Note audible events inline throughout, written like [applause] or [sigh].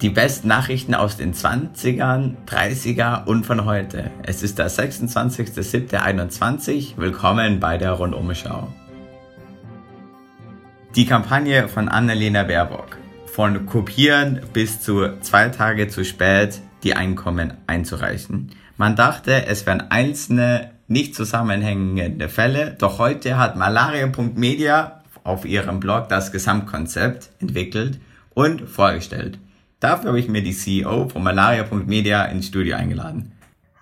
Die besten Nachrichten aus den 20ern, 30er und von heute. Es ist der 26.07.21. Willkommen bei der Rundumschau. Die Kampagne von Annalena Baerbock. Von kopieren bis zu zwei Tage zu spät die Einkommen einzureichen. Man dachte, es wären einzelne nicht zusammenhängende Fälle, doch heute hat malaria.media auf ihrem Blog das Gesamtkonzept entwickelt und vorgestellt. Dafür habe ich mir die CEO von malaria.media ins Studio eingeladen.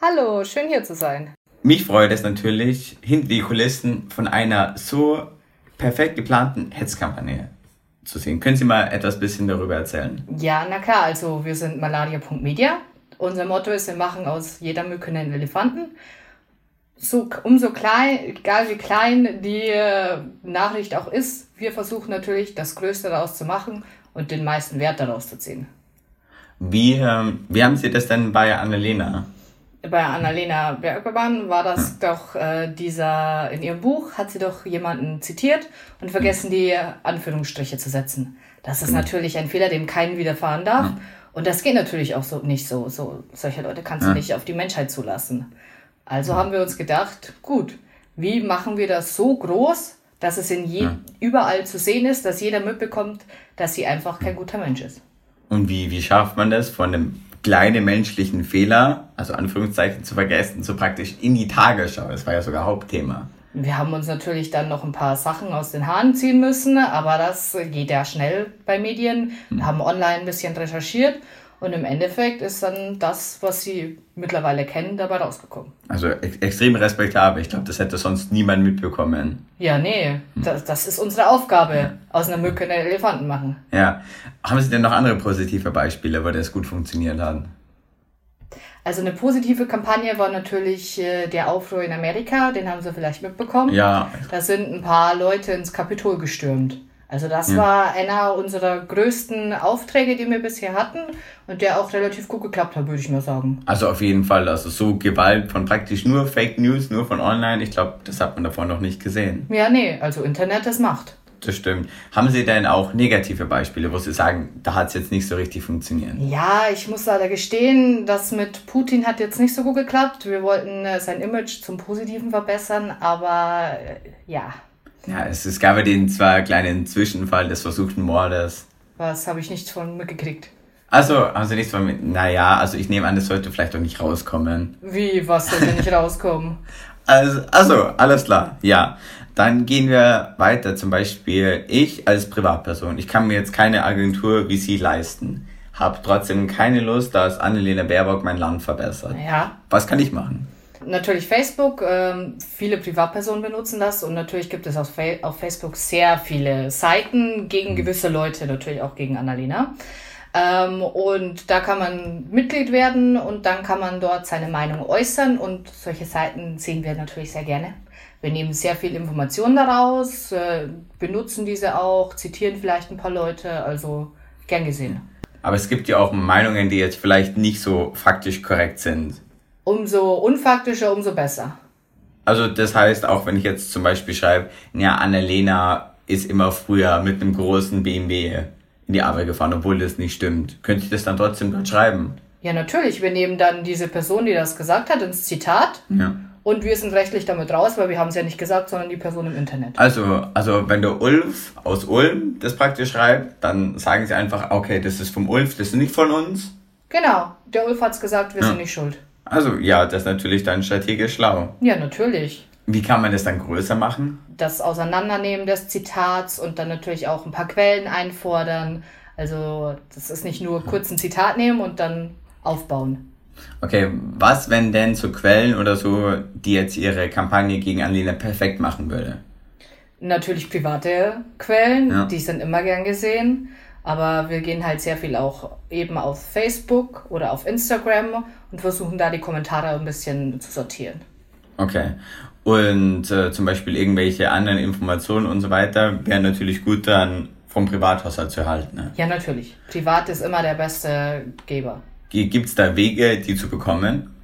Hallo, schön hier zu sein. Mich freut es natürlich, hinter die Kulissen von einer so perfekt geplanten Hetzkampagne zu sehen. Können Sie mal etwas bisschen darüber erzählen? Ja, na klar, also wir sind malaria.media. Unser Motto ist, wir machen aus jeder Mücke einen Elefanten. So, umso klein, egal wie klein die äh, Nachricht auch ist, wir versuchen natürlich das Größte daraus zu machen und den meisten Wert daraus zu ziehen. Wie, ähm, wie haben Sie das denn bei Annalena? Bei Annalena Bergmann war das ja. doch äh, dieser, in ihrem Buch hat sie doch jemanden zitiert und vergessen, die Anführungsstriche zu setzen. Das ist mhm. natürlich ein Fehler, dem keinen widerfahren darf. Mhm. Und das geht natürlich auch so nicht so. so solche Leute kannst du nicht auf die Menschheit zulassen. Also haben wir uns gedacht, gut, wie machen wir das so groß, dass es in je, überall zu sehen ist, dass jeder mitbekommt, dass sie einfach kein guter Mensch ist. Und wie, wie schafft man das von einem kleinen menschlichen Fehler, also Anführungszeichen, zu vergessen, so praktisch in die Tagesschau? Das war ja sogar Hauptthema. Wir haben uns natürlich dann noch ein paar Sachen aus den Haaren ziehen müssen, aber das geht ja schnell bei Medien. Wir hm. haben online ein bisschen recherchiert und im Endeffekt ist dann das, was sie mittlerweile kennen, dabei rausgekommen. Also ex extrem respektabel. Ich glaube, das hätte sonst niemand mitbekommen. Ja, nee. Hm. Das, das ist unsere Aufgabe. Ja. Aus einer Mücke einen Elefanten machen. Ja. Haben Sie denn noch andere positive Beispiele, wo das gut funktioniert hat? Also eine positive Kampagne war natürlich äh, der Aufruhr in Amerika, den haben Sie vielleicht mitbekommen. Ja. Da sind ein paar Leute ins Kapitol gestürmt. Also das ja. war einer unserer größten Aufträge, die wir bisher hatten und der auch relativ gut geklappt hat, würde ich mal sagen. Also auf jeden Fall, also so Gewalt von praktisch nur Fake News, nur von online, ich glaube, das hat man davor noch nicht gesehen. Ja, nee, also Internet, das macht. Das stimmt. Haben Sie denn auch negative Beispiele, wo Sie sagen, da hat es jetzt nicht so richtig funktioniert? Ja, ich muss leider gestehen, das mit Putin hat jetzt nicht so gut geklappt. Wir wollten äh, sein Image zum Positiven verbessern, aber äh, ja, ja, es, es gab ja den zwar kleinen Zwischenfall des versuchten Mordes. Was habe ich nicht von mitgekriegt? Also, haben Sie nichts von mit? Naja, also ich nehme an, das sollte vielleicht doch nicht rauskommen. Wie, was sollte nicht rauskommen? [laughs] Also, also, alles klar, ja. Dann gehen wir weiter. Zum Beispiel ich als Privatperson. Ich kann mir jetzt keine Agentur wie Sie leisten. Hab trotzdem keine Lust, dass Annelena Baerbock mein Land verbessert. Ja. Was kann ich machen? Natürlich Facebook, ähm, viele Privatpersonen benutzen das und natürlich gibt es auf, Fa auf Facebook sehr viele Seiten gegen mhm. gewisse Leute, natürlich auch gegen Annalena. Ähm, und da kann man Mitglied werden und dann kann man dort seine Meinung äußern und solche Seiten sehen wir natürlich sehr gerne. Wir nehmen sehr viel Informationen daraus, äh, benutzen diese auch, zitieren vielleicht ein paar Leute, also gern gesehen. Aber es gibt ja auch Meinungen, die jetzt vielleicht nicht so faktisch korrekt sind umso unfaktischer, umso besser. Also das heißt, auch wenn ich jetzt zum Beispiel schreibe, ja, Annalena ist immer früher mit einem großen BMW in die Arbeit gefahren, obwohl das nicht stimmt. Könnte ich das dann trotzdem dort schreiben? Ja, natürlich. Wir nehmen dann diese Person, die das gesagt hat, ins Zitat. Ja. Und wir sind rechtlich damit raus, weil wir haben es ja nicht gesagt, sondern die Person im Internet. Also, also wenn der Ulf aus Ulm das praktisch schreibt, dann sagen sie einfach, okay, das ist vom Ulf, das ist nicht von uns. Genau, der Ulf hat es gesagt, wir ja. sind nicht schuld. Also ja, das ist natürlich dann strategisch schlau. Ja, natürlich. Wie kann man das dann größer machen? Das Auseinandernehmen des Zitats und dann natürlich auch ein paar Quellen einfordern. Also das ist nicht nur kurz ein Zitat nehmen und dann aufbauen. Okay, was, wenn denn so Quellen oder so, die jetzt ihre Kampagne gegen Anlena perfekt machen würde? Natürlich private Quellen, ja. die sind immer gern gesehen. Aber wir gehen halt sehr viel auch eben auf Facebook oder auf Instagram und versuchen da die Kommentare ein bisschen zu sortieren. Okay. Und äh, zum Beispiel irgendwelche anderen Informationen und so weiter wären natürlich gut dann vom Privathaushalt zu erhalten. Ne? Ja, natürlich. Privat ist immer der beste Geber. Gibt es da Wege, die zu bekommen?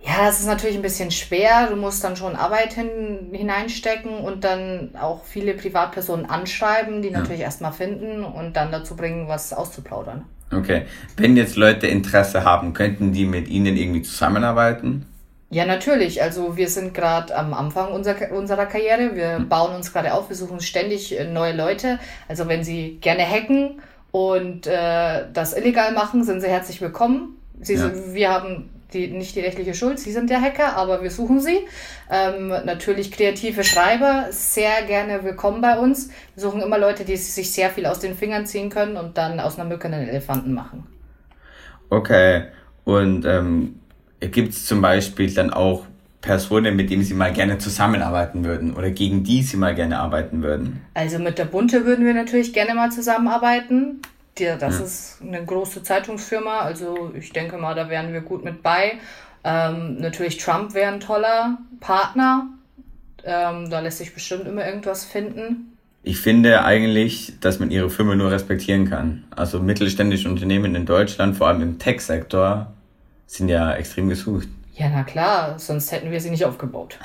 Ja, das ist natürlich ein bisschen schwer. Du musst dann schon Arbeit hin, hineinstecken und dann auch viele Privatpersonen anschreiben, die natürlich erstmal finden und dann dazu bringen, was auszuplaudern. Okay. Wenn jetzt Leute Interesse haben, könnten die mit Ihnen irgendwie zusammenarbeiten? Ja, natürlich. Also wir sind gerade am Anfang unserer, unserer Karriere. Wir bauen uns gerade auf. Wir suchen ständig äh, neue Leute. Also wenn Sie gerne hacken und äh, das illegal machen, sind Sie herzlich willkommen. Sie, Ja. sind, wir haben die, nicht die rechtliche Schuld. Sie sind der Hacker, aber wir suchen Sie. Ähm, natürlich kreative Schreiber, sehr gerne willkommen bei uns. Wir suchen immer Leute, die sich sehr viel aus den Fingern ziehen können und dann aus einer Mücke einen Elefanten machen. Okay. Und ähm, gibt es zum Beispiel dann auch Personen, mit denen Sie mal gerne zusammenarbeiten würden oder gegen die Sie mal gerne arbeiten würden? Also mit der Bunte würden wir natürlich gerne mal zusammenarbeiten. Die, das ist eine große Zeitungsfirma, also ich denke mal, da wären wir gut mit bei. Ähm, natürlich Trump wäre ein toller Partner. Ähm, da lässt sich bestimmt immer irgendwas finden. Ich finde eigentlich, dass man ihre Firma nur respektieren kann. Also mittelständische Unternehmen in Deutschland, vor allem im Tech-Sektor, sind ja extrem gesucht. Ja, na klar, sonst hätten wir sie nicht aufgebaut.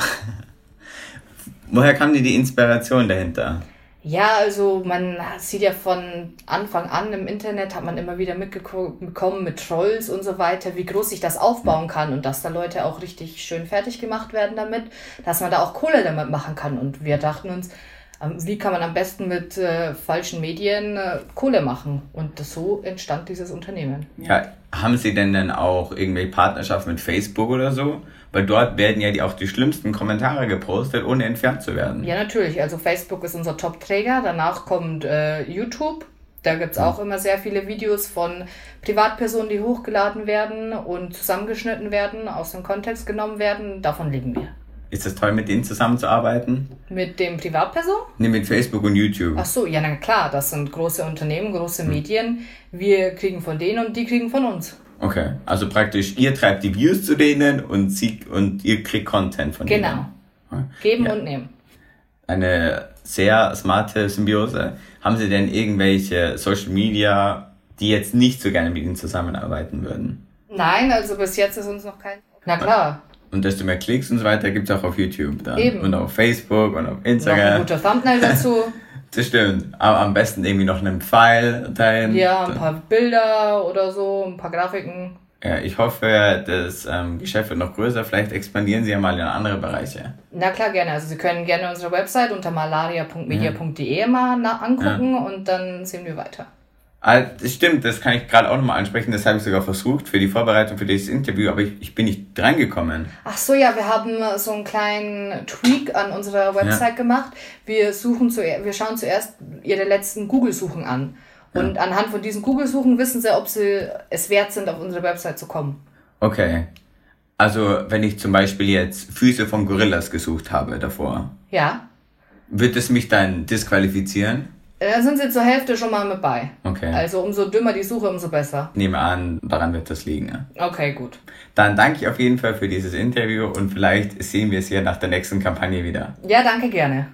[laughs] Woher kam dir die Inspiration dahinter? Ja, also man sieht ja von Anfang an im Internet, hat man immer wieder mitbekommen mit Trolls und so weiter, wie groß sich das aufbauen kann und dass da Leute auch richtig schön fertig gemacht werden damit, dass man da auch Kohle damit machen kann. Und wir dachten uns, ähm, wie kann man am besten mit äh, falschen Medien äh, Kohle machen? Und so entstand dieses Unternehmen. Ja, haben Sie denn dann auch irgendwelche Partnerschaften mit Facebook oder so? Weil dort werden ja die, auch die schlimmsten Kommentare gepostet, ohne entfernt zu werden. Ja, natürlich. Also Facebook ist unser Top-Träger. Danach kommt äh, YouTube. Da gibt's auch immer sehr viele Videos von Privatpersonen, die hochgeladen werden und zusammengeschnitten werden, aus dem Kontext genommen werden. Davon leben wir. Ist es toll, mit denen zusammenzuarbeiten? Mit dem Privatperson? Ne, mit Facebook und YouTube. Ach so, ja, na klar, das sind große Unternehmen, große Medien. Wir kriegen von denen und die kriegen von uns. Okay, also praktisch, ihr treibt die Views zu denen und, sie, und ihr kriegt Content von Genau. denen. Geben Ja. und nehmen. Eine sehr smarte Symbiose. Haben Sie denn irgendwelche Social Media, die jetzt nicht so gerne mit Ihnen zusammenarbeiten würden? Nein, also bis jetzt ist uns noch kein. Na klar, Und desto mehr Klicks und so weiter gibt's auch auf YouTube dann. Eben. Und auf Facebook und auf noch ein Instagram. guter Thumbnail dazu. [laughs] Das stimmt. Aber am besten irgendwie noch einen Pfeil teilen. Ja, ein paar Bilder oder so, ein paar Grafiken. Ja, ich hoffe, das ähm, Geschäft wird noch größer. Vielleicht expandieren Sie ja mal in andere Bereiche. Na klar, gerne. Also Sie können gerne unsere Website unter malaria.media.de mal angucken und dann sehen wir weiter. Ah, das stimmt, das kann ich gerade auch nochmal ansprechen. Das habe ich sogar versucht für die Vorbereitung für dieses Interview, aber ich, ich bin nicht reingekommen. Ach so, ja, wir haben äh, so einen kleinen Tweak an unserer Website gemacht. Wir suchen zuer wir schauen zuerst Ihre letzten Google-Suchen an. Und anhand von diesen Google-Suchen wissen Sie, ob Sie es wert sind, auf unsere Website zu kommen. Okay. Also, wenn ich zum Beispiel jetzt Füße von Gorillas gesucht habe davor, Ja? wird es mich dann disqualifizieren? Äh, Dann sind Sie zur Hälfte schon mal mit bei. Okay. Also umso dümmer die Suche, umso besser. Ich nehme an, daran wird das liegen. Ja. Okay, gut. Dann danke ich auf jeden Fall für dieses Interview und vielleicht sehen wir es ja nach der nächsten Kampagne wieder. Ja, danke gerne.